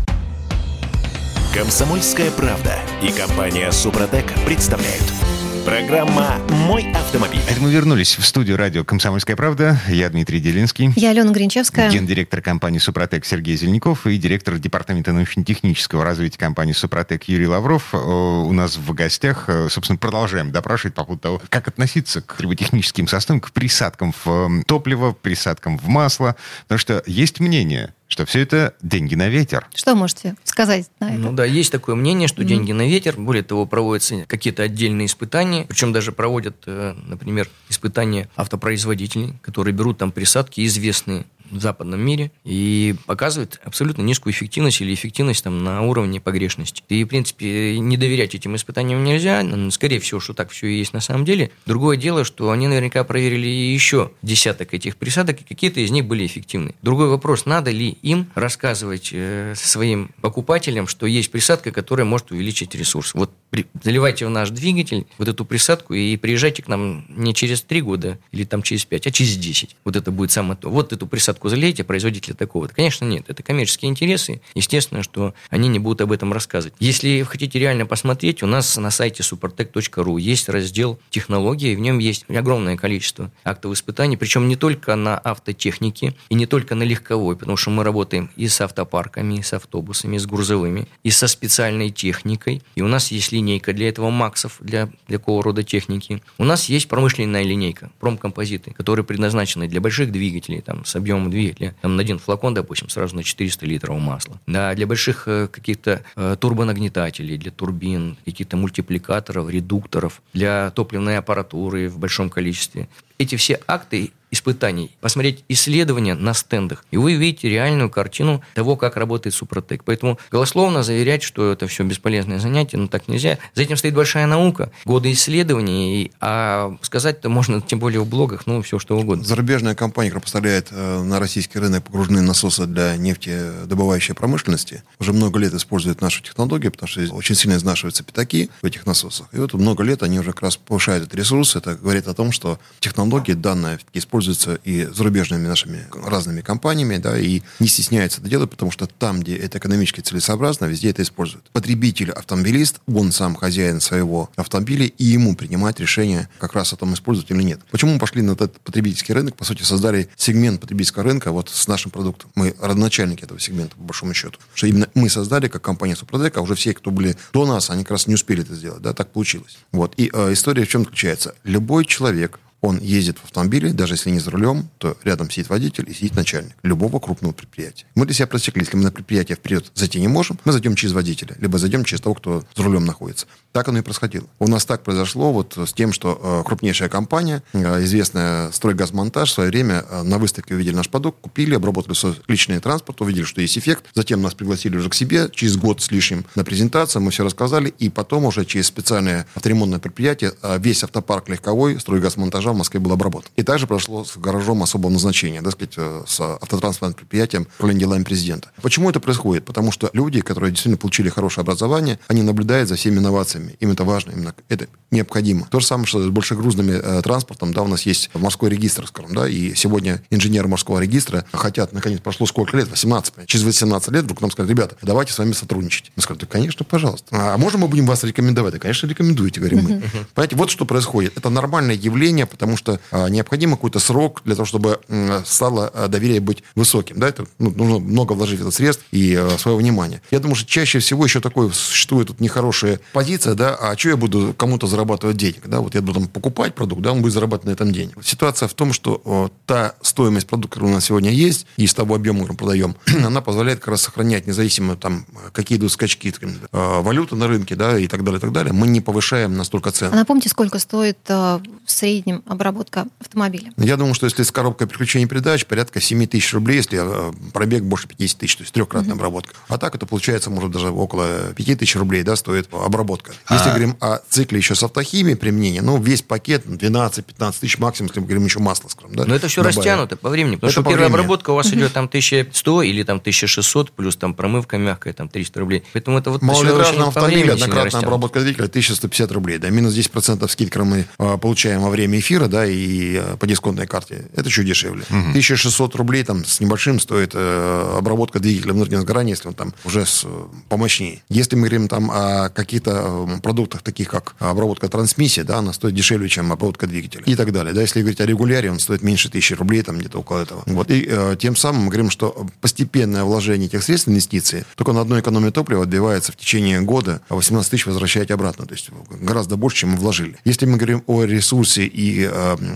Speaker 1: Комсомольская правда и компания Супротек представляют. Программа «Мой автомобиль».
Speaker 3: Это мы вернулись в студию радио «Комсомольская правда». Я Дмитрий Делинский.
Speaker 4: Я Алена Гринчевская.
Speaker 3: Гендиректор компании «Супротек» Сергей Зеленяков и директор департамента научно-технического развития компании «Супротек» Юрий Лавров. Э, У нас в гостях, э, собственно, продолжаем допрашивать по поводу того, как относиться к триботехническим составам, к присадкам в э, топливо, присадкам в масло. Потому что есть мнение, что все это деньги на ветер.
Speaker 4: Что можете сказать на это?
Speaker 2: Ну да, есть такое мнение, что деньги на ветер. Более того, проводятся какие-то отдельные испытания. Причем даже проводят, э, например, испытания автопроизводителей, которые берут там присадки известные в западном мире и показывают абсолютно низкую эффективность или эффективность там на уровне погрешности. И, в принципе, не доверять этим испытаниям нельзя. Ну, Скорее всего, что так все и есть на самом деле. Другое дело, что они наверняка проверили еще десяток этих присадок, и какие-то из них были эффективны. Другой вопрос, надо ли им рассказывать э, своим покупателям, что есть присадка, которая может увеличить ресурс. Вот при- заливайте в наш двигатель вот эту присадку и приезжайте к нам не через 3 года или там через 5, а через 10. Вот это будет самое то. Вот эту присадку залейте, производителя такого-то. Конечно, нет. Это коммерческие интересы. Естественно, что они не будут об этом рассказывать. Если хотите реально посмотреть, у нас на сайте supertech.ru есть раздел технологии, в нем есть огромное количество актов испытаний, причем не только на автотехнике и не только на легковой, потому что мы работаем и с автопарками, и с автобусами, и с грузовыми, и со специальной техникой. И у нас есть линейка для этого максов, для такого рода техники. У нас есть промышленная линейка, промкомпозиты, которые предназначены для больших двигателей, там, с объемом двигателя, там, на один флакон, допустим, сразу на 400 литров масла. Да, для больших э, каких-то э, турбонагнетателей, для турбин, каких-то мультипликаторов, редукторов, для топливной аппаратуры в большом количестве. Эти все акты испытаний, посмотреть исследования на стендах, и вы видите реальную картину того, как работает Супротек. Поэтому голословно заверять, что это все бесполезное занятие, ну так нельзя. За этим стоит большая наука, годы исследований, а сказать-то можно тем более в блогах, ну все что угодно.
Speaker 5: Зарубежная компания, которая поставляет э, на российский рынок погруженные насосы для нефтедобывающей промышленности, уже много лет использует нашу технологию, потому что очень сильно изнашиваются пятаки в этих насосах. И вот много лет они уже как раз повышают этот ресурс. Это говорит о том, что технология данная используется и зарубежными нашими разными компаниями, да, и не стесняется это делать, потому что там, где это экономически целесообразно, везде это используют. Потребитель, автомобилист, он сам хозяин своего автомобиля, и ему принимать решение, как раз о том, использовать или нет. Почему мы пошли на этот потребительский рынок? По сути, создали сегмент потребительского рынка вот с нашим продуктом. Мы родоначальники этого сегмента, по большому счету. Что именно мы создали, как компания Супротек, а уже все, кто были до нас, они как раз не успели это сделать. Да, так получилось. Вот. И э, история в чем заключается? Любой человек, он ездит в автомобиле, даже если не за рулем, то рядом сидит водитель и сидит начальник любого крупного предприятия. Мы для себя просекли, если мы на предприятие вперед зайти не можем, мы зайдем через водителя, либо зайдем через того, кто за рулем находится. Так оно и происходило. У нас так произошло вот с тем, что э, крупнейшая компания, э, известная стройгазмонтаж, в свое время э, на выставке увидели наш продукт, купили, обработали свой личный транспорт, увидели, что есть эффект. Затем нас пригласили уже к себе через год с лишним на презентацию, мы все рассказали, и потом уже через специальное авторемонтное предприятие весь автопарк легковой стройгазмонтажа в Москве был обработан. И также прошло с гаражом особого назначения, да, сказать, э, с автотранспортным предприятием управления делами президента. Почему это происходит? Потому что люди, которые действительно получили хорошее образование, они наблюдают за всеми инновациями. Им это важно, именно это необходимо. То же самое, что с большегрузными э, транспортом, да, у нас есть морской регистр, скажем, да, и сегодня инженеры морского регистра хотят, наконец, прошло сколько лет? 18. Через 18 лет вдруг нам сказали, ребята, давайте с вами сотрудничать. Мы сказали, да, конечно, пожалуйста. А можно мы будем вас рекомендовать? Да, конечно, рекомендуйте, говорим мы. Понимаете, вот что происходит. Это нормальное явление, потому что а, необходим какой-то срок для того, чтобы стало а, доверие быть высоким. Да, это ну, нужно много вложить в это средств и а, своего внимания. Я думаю, что чаще всего еще такое существует тут нехорошая позиция, да, а что я буду кому-то зарабатывать денег, да, вот я буду там покупать продукт, да, он будет зарабатывать на этом денег. Ситуация в том, что о, та стоимость продукта, которая у нас сегодня есть, и с того объема, который мы продаем, она позволяет как раз сохранять независимо там, какие идут скачки, э, валюты на рынке, да, и так далее, и так далее. Мы не повышаем настолько цены.
Speaker 4: А напомните, сколько стоит э, в среднем обработка автомобиля?
Speaker 5: Я думаю, что если с коробкой переключения передач, порядка 7 тысяч рублей, если э, пробег больше 50 тысяч, то есть трехкратная uh-huh. обработка. А так это получается, может, даже около 5 тысяч рублей да, стоит обработка. Если а... говорим о цикле еще с автохимией применения, ну, весь пакет 12-15 тысяч максимум, если мы говорим еще масло, скажем. Да,
Speaker 2: Но это все добавим. растянуто по времени, потому это что первая времени. обработка у вас uh-huh. идет там 1100 или там 1600, плюс там промывка мягкая, там 300 рублей. Поэтому это вот
Speaker 5: Малолитражном автомобиле однократная обработка двигателя 1150 рублей, да, минус 10% скидка мы э, получаем во время эфира, да, и Э, по дисконтной карте, это чуть дешевле. Угу. 1600 рублей там с небольшим стоит э, обработка двигателя внутреннего сгорания, если он там уже с, э, помощнее. Если мы говорим там о каких-то э, продуктах, таких как обработка трансмиссии, да, она стоит дешевле, чем обработка двигателя и так далее. Да, если говорить о регуляре, он стоит меньше тысячи рублей, там где-то около этого. Вот. И э, тем самым мы говорим, что постепенное вложение этих средств инвестиций только на одной экономии топлива отбивается в течение года, а 18 тысяч возвращаете обратно. То есть гораздо больше, чем мы вложили. Если мы говорим о ресурсе и э,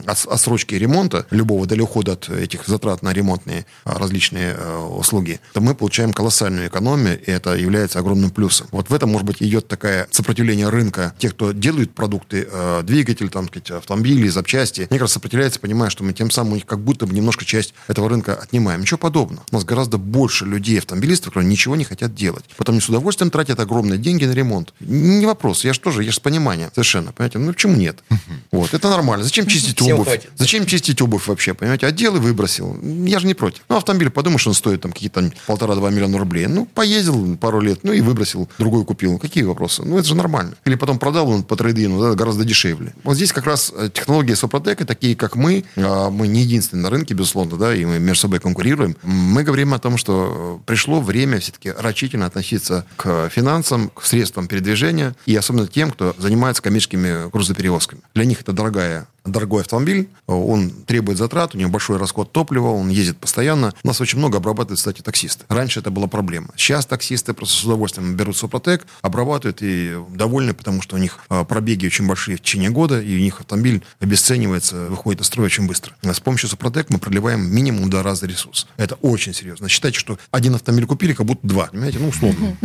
Speaker 5: отсрочки ремонта любого или ухода от этих затрат на ремонтные а, различные э, услуги, то мы получаем колоссальную экономию, и это является огромным плюсом. Вот в этом, может быть, идет такое сопротивление рынка. Тех, кто делают продукты, э, двигатель, там, сказать, автомобили, запчасти, раз сопротивляются, понимая, что мы тем самым у них как будто бы немножко часть этого рынка отнимаем. Ничего подобного. У нас гораздо больше людей, автомобилистов, которые ничего не хотят делать. Потом они с удовольствием тратят огромные деньги на ремонт. Не вопрос. Я же тоже, я же с пониманием совершенно. Понимаете? Ну, почему нет? Вот, это нормально. Зачем чистить обувь? хватит. Зачем чистить обувь вообще, понимаете? Отдел и выбросил. Я же не против. Ну, автомобиль, подумаешь, он стоит там какие-то полтора-два миллиона рублей. Ну, поездил пару лет, ну и выбросил, другой купил. Какие вопросы? Ну, это же нормально. Или потом продал он по трейдину, да, гораздо дешевле. Вот здесь как раз э, технологии Сопротека, такие как мы, а мы не единственные на рынке, безусловно, да, и мы между собой конкурируем. Мы говорим о том, что пришло время все-таки рачительно относиться к финансам, к средствам передвижения, и особенно тем, кто занимается коммерческими грузоперевозками. Для них это дорогая дорогой автомобиль, он требует затрат, у него большой расход топлива, он ездит постоянно. У нас очень много обрабатывают, кстати, таксисты. Раньше это была проблема. Сейчас таксисты просто с удовольствием берут Супротек, обрабатывают и довольны, потому что у них а, пробеги очень большие в течение года, и у них автомобиль обесценивается, выходит из строя очень быстро. С помощью Супротек мы проливаем минимум два раза ресурс. Это очень серьезно. Считайте, что один автомобиль купили, как будто два. Понимаете? Ну, условно.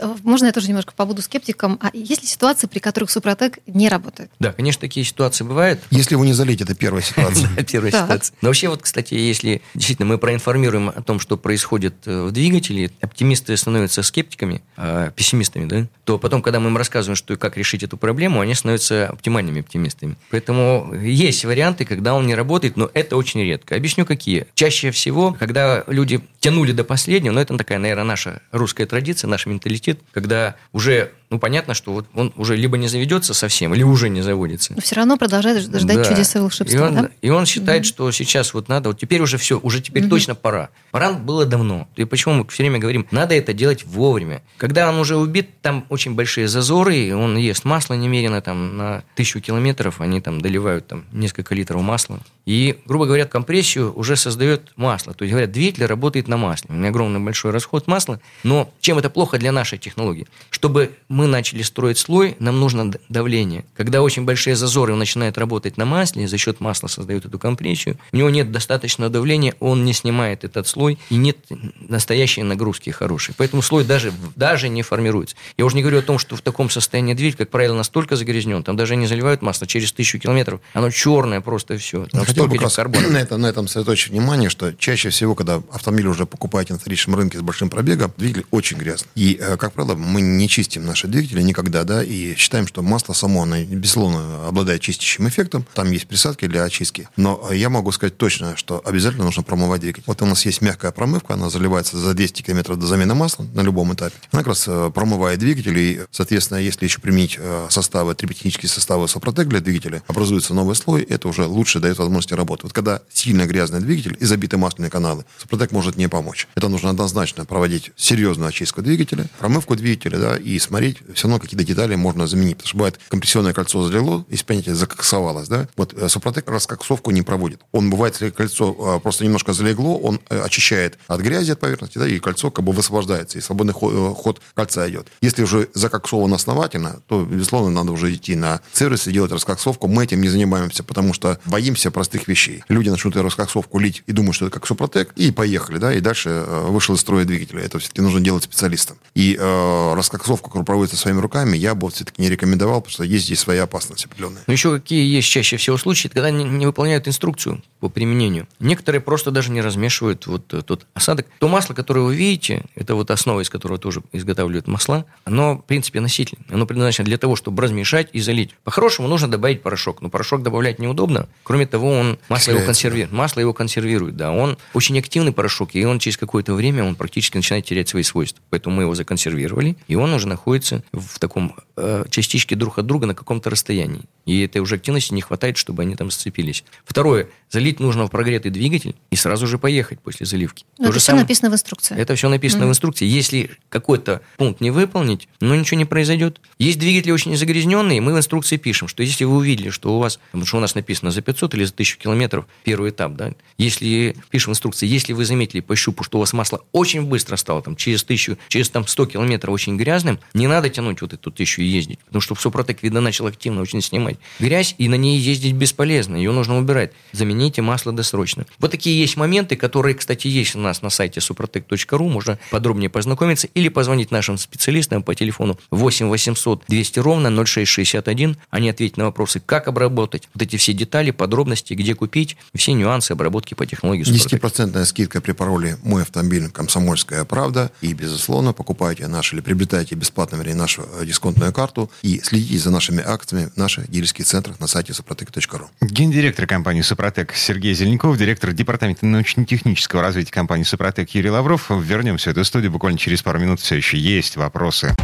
Speaker 4: А, можно я тоже немножко побуду скептиком? А есть ли ситуации, при которых Супротек не работает?
Speaker 2: Да, конечно, такие ситуации бывают.
Speaker 5: Если Если его не залить, это первая ситуация.
Speaker 2: Первая ситуация. Но вообще, вот, кстати, если действительно мы проинформируем о том, что происходит э, в двигателе, оптимисты становятся скептиками, а пессимистами, да, то потом, когда мы им рассказываем, что и как решить эту проблему, они становятся оптимальными оптимистами. Поэтому есть варианты, когда он не работает, но это очень редко. Объясню, какие. Чаще всего, когда люди тянули до последнего, но это такая, наверное, наша русская традиция, наш менталитет, когда уже ну, понятно, что вот он уже либо не заведется совсем, или уже не заводится.
Speaker 4: Но все равно продолжает ждать да. чудес и волшебства,
Speaker 2: и он,
Speaker 4: да?
Speaker 2: И он считает, mm что сейчас вот надо, вот теперь уже все, уже теперь mm точно пора. Пора было давно. И почему мы все время говорим, надо это делать вовремя. Когда он уже убит, там очень большие зазоры, он ест масло немерено, там на тысячу километров они там доливают там несколько литров масла. И, грубо говоря, компрессию уже создает масло. То есть, говорят, двигатель работает на масле. У меня огромный большой расход масла. Но чем это плохо для нашей технологии? Чтобы мы начали строить слой, нам нужно давление. Когда очень большие зазоры, он начинает работать на масле, за счет масла создает эту компрессию, у него нет достаточного давления, он не снимает этот слой, и нет настоящей нагрузки хорошей. Поэтому слой даже, даже не формируется. Я уже не говорю о том, что в таком состоянии двигатель, как правило, настолько загрязнен, там даже не заливают масло, через тысячу километров оно черное просто все. Там
Speaker 5: Хотел бы как на, это, на этом сосредоточить внимание, что чаще всего, когда автомобиль уже покупаете на вторичном рынке с большим пробегом, двигатель очень грязный. И, э, как правило, мы не чистим наши двигатели никогда, да, и считаем, что масло само, оно, безусловно, обладает чистящим эффектом, там есть присадки для очистки, но я могу сказать точно, что обязательно нужно промывать двигатель. Вот у нас есть мягкая промывка, она заливается за 200 км до замены масла на любом этапе. Она как раз э, промывает двигатель, и, соответственно, если еще применить э, составы, триботехнические составы Сопротек для двигателя, образуется новый слой, это уже лучше дает возможность работать. Вот когда сильно грязный двигатель и забиты масляные каналы, Сопротек может не помочь. Это нужно однозначно проводить серьезную очистку двигателя, промывку двигателя, да, и смотреть все равно какие-то детали можно заменить. Потому что бывает, компрессионное кольцо залило, из понятия закоксовалось, да. Вот э, Супротек раскоксовку не проводит. Он бывает, если кольцо э, просто немножко залегло, он э, очищает от грязи, от поверхности, да, и кольцо как бы высвобождается, и свободный ход кольца идет. Если уже закоксовано основательно, то, безусловно, надо уже идти на сервис и делать раскоксовку. Мы этим не занимаемся, потому что боимся простых вещей. Люди начнут раскоксовку лить и думают, что это как Супротек, и поехали, да, и дальше вышел из строя двигателя. Это все-таки нужно делать специалистам. И э, раскоксовку, которая проводится своими руками, я бы все-таки не рекомендовал, потому что есть здесь своя опасность определенная.
Speaker 2: Но еще какие есть чаще всего случаи, когда не, не выполняют инструкцию по применению. Некоторые просто даже не размешивают вот тот осадок. То масло, которое вы видите, это вот основа, из которого тоже изготавливают масла, оно, в принципе, носитель. Оно предназначено для того, чтобы размешать и залить. По-хорошему нужно добавить порошок, но порошок добавлять неудобно. Кроме того, он масло его консервирует. Масло его консервирует, да. Он очень активный порошок, и он через какое-то время он практически начинает терять свои свойства. Поэтому мы его законсервировали, и он уже находится в таком э, частичке друг от друга на каком-то расстоянии. И этой уже активности не хватает, чтобы они там сцепились. Второе. Залить нужно в прогретый двигатель и сразу же поехать после заливки.
Speaker 4: Но это все самое... написано в инструкции.
Speaker 2: Это все написано mm-hmm. в инструкции. Если какой-то пункт не выполнить, ну ничего не произойдет. Есть двигатели очень загрязненные, мы в инструкции пишем, что если вы увидели, что у вас, потому что у нас написано за 500 или за 1000 километров первый этап, да, если пишем в инструкции, если вы заметили по щупу, что у вас масло очень быстро стало, там, через 1000, через там 100 километров очень грязным, не надо тянуть вот эту тысячу ездить, потому что Супротек, видно, начал активно очень снимать грязь, и на ней ездить бесполезно, ее нужно убирать. Замените масло досрочно. Вот такие есть моменты, которые, кстати, есть у нас на сайте suprotec.ru, можно подробнее познакомиться или позвонить нашим специалистам по телефону 8 800 200 ровно 0661. Они ответят на вопросы, как обработать вот эти все детали, подробности, где купить, все нюансы обработки по технологии
Speaker 5: Супротек. 10% скидка при пароле «Мой автомобиль. Комсомольская правда». И, безусловно, покупайте наш или приобретайте бесплатно, вернее, нашу э, дисконтную карту и следите за нашими акциями в наших дилерских центрах на сайте супротек.ру.
Speaker 3: Гендиректор компании «Супротек» Сергей Зеленков, директор департамента научно-технического развития компании «Супротек» Юрий Лавров. Вернемся в эту студию буквально через пару минут. Все еще есть вопросы.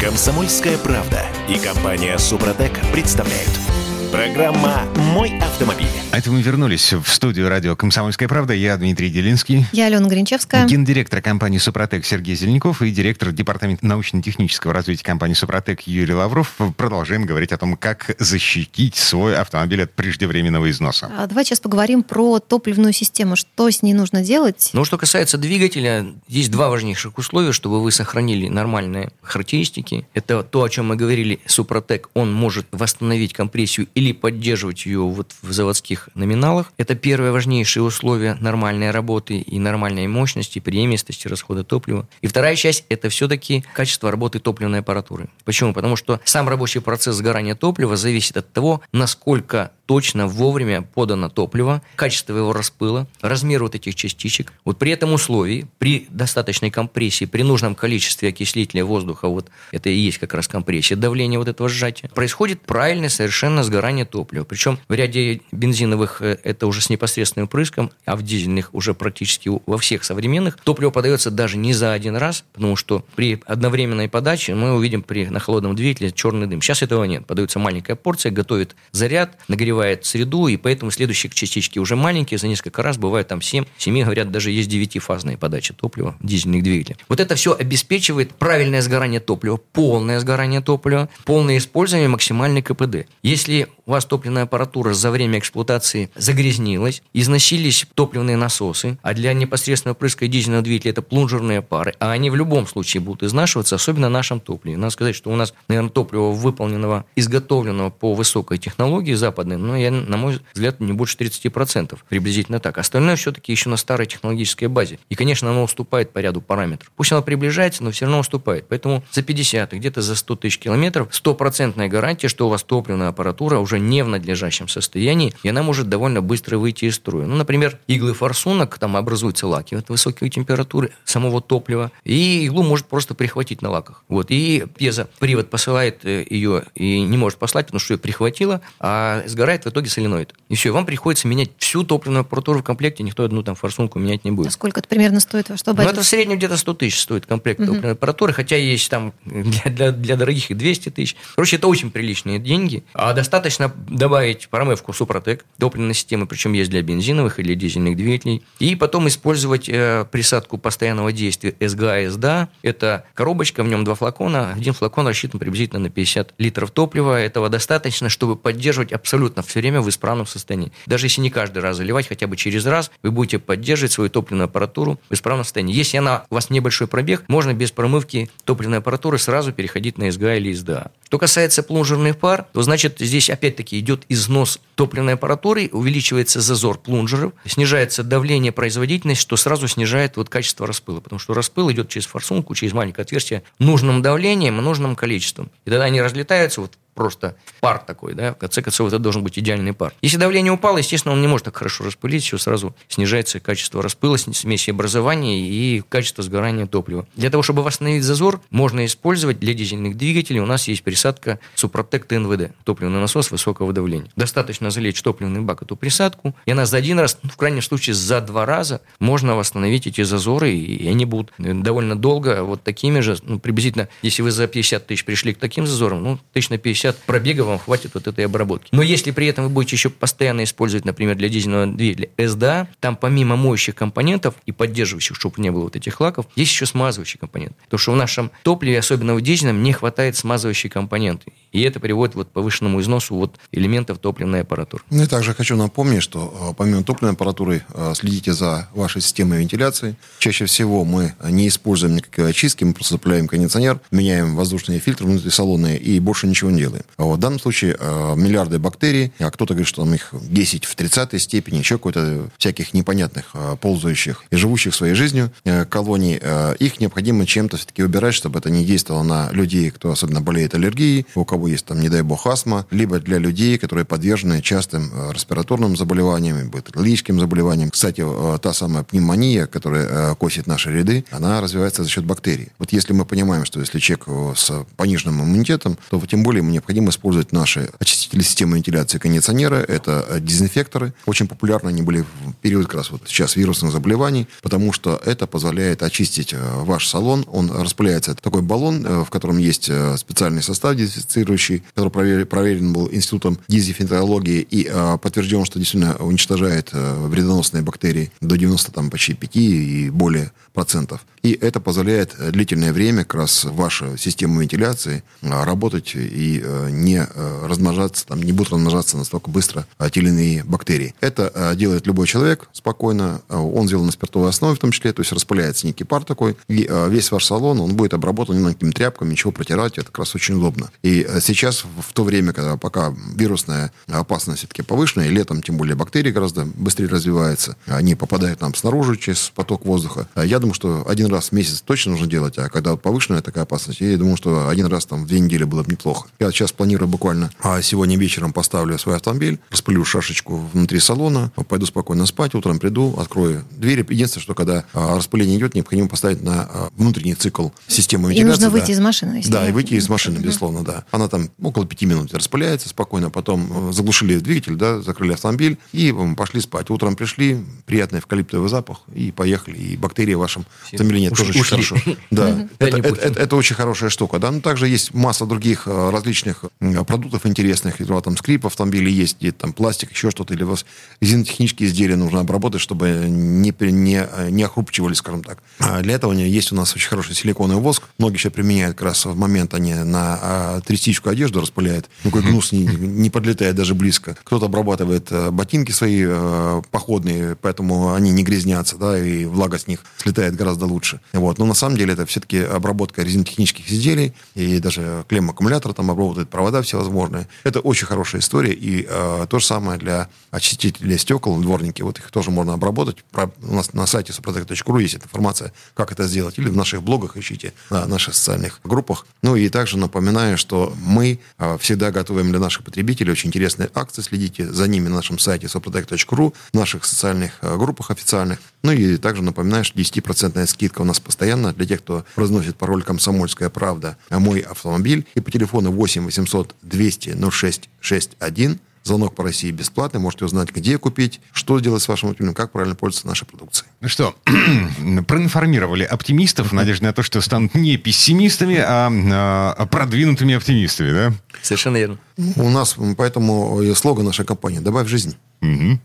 Speaker 1: Комсомольская правда и компания «Супротек» представляют – Программа «Мой автомобиль».
Speaker 3: А это мы вернулись в студию радио «Комсомольская правда». Я Дмитрий Делинский.
Speaker 4: Я Алена Гринчевская.
Speaker 3: Гендиректор компании «Супротек» Сергей Зеленков и директор департамента научно-технического развития компании «Супротек» Юрий Лавров. Продолжаем говорить о том, как защитить свой автомобиль от преждевременного износа.
Speaker 4: А, давай сейчас поговорим про топливную систему. Что с ней нужно делать?
Speaker 2: Ну, что касается двигателя, есть два важнейших условия, чтобы вы сохранили нормальные характеристики. Это то, о чем мы говорили, «Супротек», он может восстановить компрессию или или поддерживать ее вот в заводских номиналах. Это первое важнейшее условие нормальной работы и нормальной мощности, преемистости расхода топлива. И вторая часть – это все-таки качество работы топливной аппаратуры. Почему? Потому что сам рабочий процесс сгорания топлива зависит от того, насколько точно, вовремя подано топливо, качество его распыла, размер вот этих частичек. Вот при этом условии, при достаточной компрессии, при нужном количестве окислителя воздуха, вот это и есть как раз компрессия, давление вот этого сжатия, происходит правильное совершенно сгорание топлива. Причем в ряде бензиновых э, это уже с непосредственным прыском, а в дизельных уже практически во всех современных топливо подается даже не за один раз, потому что при одновременной подаче мы увидим при, на холодном двигателе черный дым. Сейчас этого нет. Подается маленькая порция, готовит заряд, нагревает нагревает среду, и поэтому следующие частички уже маленькие, за несколько раз бывают там 7, 7, говорят, даже есть 9-фазная подача топлива дизельных двигателей. Вот это все обеспечивает правильное сгорание топлива, полное сгорание топлива, полное использование максимальной КПД. Если у вас топливная аппаратура за время эксплуатации загрязнилась, износились топливные насосы, а для непосредственного прыска дизельного двигателя это плунжерные пары, а они в любом случае будут изнашиваться, особенно в нашем топливе. Надо сказать, что у нас, наверное, топливо выполненного, изготовленного по высокой технологии западной, но, я, на мой взгляд, не больше 30%, приблизительно так. Остальное все-таки еще на старой технологической базе. И, конечно, оно уступает по ряду параметров. Пусть оно приближается, но все равно уступает. Поэтому за 50 где-то за 100 тысяч километров стопроцентная гарантия, что у вас топливная аппаратура уже не в надлежащем состоянии, и она может довольно быстро выйти из строя. Ну, например, иглы форсунок, там образуются лаки от высокой температуры самого топлива, и иглу может просто прихватить на лаках. Вот. И пьезопривод посылает э, ее и не может послать, потому что ее прихватило, а сгорает сгорает в итоге соленоид. И все, вам приходится менять всю топливную аппаратуру в комплекте, никто одну там форсунку менять не будет. А
Speaker 4: сколько это примерно стоит? Что
Speaker 2: ну, это в среднем где-то 100 тысяч стоит комплект угу. топливной аппаратуры, хотя есть там для, для, для дорогих и 200 тысяч. Короче, это очень приличные деньги. А достаточно добавить промывку Супротек топливной системы, причем есть для бензиновых или дизельных двигателей, и потом использовать э, присадку постоянного действия СГА СДА. Это коробочка, в нем два флакона. Один флакон рассчитан приблизительно на 50 литров топлива. Этого достаточно, чтобы поддерживать абсолютно все время в исправном состоянии. Даже если не каждый раз заливать, хотя бы через раз, вы будете поддерживать свою топливную аппаратуру в исправном состоянии. Если она у вас небольшой пробег, можно без промывки топливной аппаратуры сразу переходить на СГА или СДА. Что касается плунжерных пар, то значит здесь опять-таки идет износ топливной аппаратуры, увеличивается зазор плунжеров, снижается давление, производительность, что сразу снижает вот качество распыла, потому что распыл идет через форсунку, через маленькое отверстие нужным давлением и нужным количеством. И тогда они разлетаются вот просто пар такой, да, в конце концов, это должен быть идеальный пар. Если давление упало, естественно, он не может так хорошо распылить, все сразу снижается качество распыла, смеси образования и качество сгорания топлива. Для того, чтобы восстановить зазор, можно использовать для дизельных двигателей, у нас есть присадка Супротек ТНВД, топливный насос высокого давления. Достаточно залечь топливный бак эту присадку, и она за один раз, ну, в крайнем случае за два раза, можно восстановить эти зазоры, и они будут довольно долго вот такими же, ну, приблизительно, если вы за 50 тысяч пришли к таким зазорам, ну, тысяч на 50 50 пробега вам хватит вот этой обработки. Но если при этом вы будете еще постоянно использовать, например, для дизельного двигателя СДА, там помимо моющих компонентов и поддерживающих, чтобы не было вот этих лаков, есть еще смазывающий компонент. Потому что в нашем топливе, особенно в дизельном, не хватает смазывающей компоненты. И это приводит вот к повышенному износу вот элементов топливной аппаратуры.
Speaker 5: Ну и также хочу напомнить, что э, помимо топливной аппаратуры э, следите за вашей системой вентиляции. Чаще всего мы не используем никакой очистки, мы просто запыляем кондиционер, меняем воздушные фильтры внутри салона и больше ничего не делаем. А в данном случае э, миллиарды бактерий, а кто-то говорит, что там их 10 в 30 степени, еще какой-то всяких непонятных ползающих и живущих своей жизнью колоний, их необходимо чем-то все-таки убирать, чтобы это не действовало на людей, кто особенно болеет аллергией, у кого есть там, не дай бог, астма, либо для людей, которые подвержены частым э, респираторным заболеваниям, ботулическим заболеваниям. Кстати, э, та самая пневмония, которая э, косит наши ряды, она развивается за счет бактерий. Вот если мы понимаем, что если человек с пониженным иммунитетом, то тем более ему необходимо использовать наши очистители системы вентиляции кондиционера, это дезинфекторы. Очень популярны они были в период как раз вот сейчас вирусных заболеваний, потому что это позволяет очистить ваш салон. Он распыляется. Такой баллон, в котором есть специальный состав дезинфицирующий, дезинфицирующий, который проверен, проверен был Институтом дезинфекциологии и э, подтвержден, что действительно уничтожает э, вредоносные бактерии до 90, там, почти 5 и более процентов. И это позволяет длительное время как раз ваша система вентиляции э, работать и не размножаться, там, не будут размножаться настолько быстро те или иные бактерии. Это делает любой человек спокойно. Он сделан на спиртовой основе в том числе, то есть распыляется некий пар такой. И весь ваш салон, он будет обработан не какими-то тряпками, ничего протирать. Это как раз очень удобно. Удобно. И э, сейчас, в то время, когда пока вирусная опасность все-таки повышенная, летом, тем более, бактерии гораздо быстрее развиваются, они попадают нам снаружи через поток воздуха. А я думаю, что один раз в месяц точно нужно делать, а когда повышенная такая опасность, я думаю, что один раз там в две недели было бы неплохо. Я сейчас планирую буквально а сегодня вечером поставлю свой автомобиль, распылю шашечку внутри салона, пойду спокойно спать, утром приду, открою двери. Единственное, что когда а, распыление идет, необходимо поставить на а, внутренний цикл системы вентиляции.
Speaker 4: И нужно
Speaker 5: да.
Speaker 4: выйти из машины.
Speaker 5: Да, и выйти из машины, безусловно, да. Она там около пяти минут распыляется спокойно, потом э, заглушили двигатель, да, закрыли автомобиль и пошли спать. Утром пришли, приятный эвкалиптовый запах, и поехали. И бактерии в вашем нет, тоже очень хорошо. Да, это,
Speaker 2: Дальний
Speaker 5: это-
Speaker 2: путь.
Speaker 5: это- это очень хорошая штука. Да, ну также есть масса других э, различных продуктов интересных. Там скрип в автомобиле есть, где там пластик, еще что-то, или у вас резинотехнические изделия нужно обработать, чтобы не, не, э, не охрупчивали, скажем так. А для этого есть у нас очень хороший силиконовый воск. Многие еще применяют как раз в момент, они на а, туристическую одежду распыляют. Никакой гнус не, не подлетает даже близко. Кто-то обрабатывает э, ботинки свои э, походные, поэтому они не грязнятся, да, и влага с них слетает гораздо лучше. Вот. Но на самом деле это все-таки обработка резинотехнических изделий, и даже клемм аккумулятора там обработает, провода всевозможные. Это очень хорошая история, и э, то же самое для очистителей стекол, дворники, вот их тоже можно обработать. Про- у нас на сайте suprotec.ru есть информация, как это сделать, или в наших блогах ищите, на наших социальных группах. Ну и также напоминаю, что мы э, всегда готовим для наших потребителей очень интересные акции, следите за ними на нашем сайте suprotec.ru, в наших социальных э, группах официальных. Ну и также напоминаю, что 10% скидка у нас постоянно для тех, кто произносит пароль «Комсомольская правда» а «Мой автомобиль» и по телефону 8 800 200 06 61. Звонок по России бесплатный. Можете узнать, где купить, что делать с вашим автомобилем, как правильно пользоваться нашей продукцией.
Speaker 3: Ну что, проинформировали оптимистов в надежде на то, что станут не пессимистами, а, а продвинутыми оптимистами, да?
Speaker 2: Совершенно верно.
Speaker 5: У нас поэтому и слоган нашей компании «Добавь жизнь».
Speaker 3: Мгм.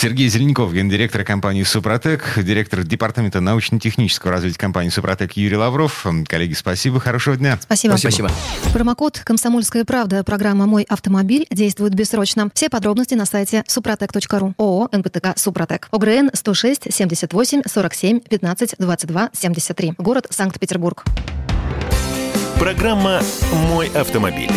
Speaker 3: Сергей Зеленков, гендиректор компании «Супротек», директор департамента научно-технического развития компании «Супротек» Юрий Лавров. Коллеги, спасибо, хорошего дня.
Speaker 4: Спасибо.
Speaker 2: Спасибо.
Speaker 4: Промокод «Комсомольская правда» программа «Мой автомобиль» действует бессрочно. Все подробности на сайте супротек.ру. ООО «НПТК Супротек». ОГРН 106 78 47 15 22 73. Город Санкт-Петербург.
Speaker 1: Программа «Мой автомобиль».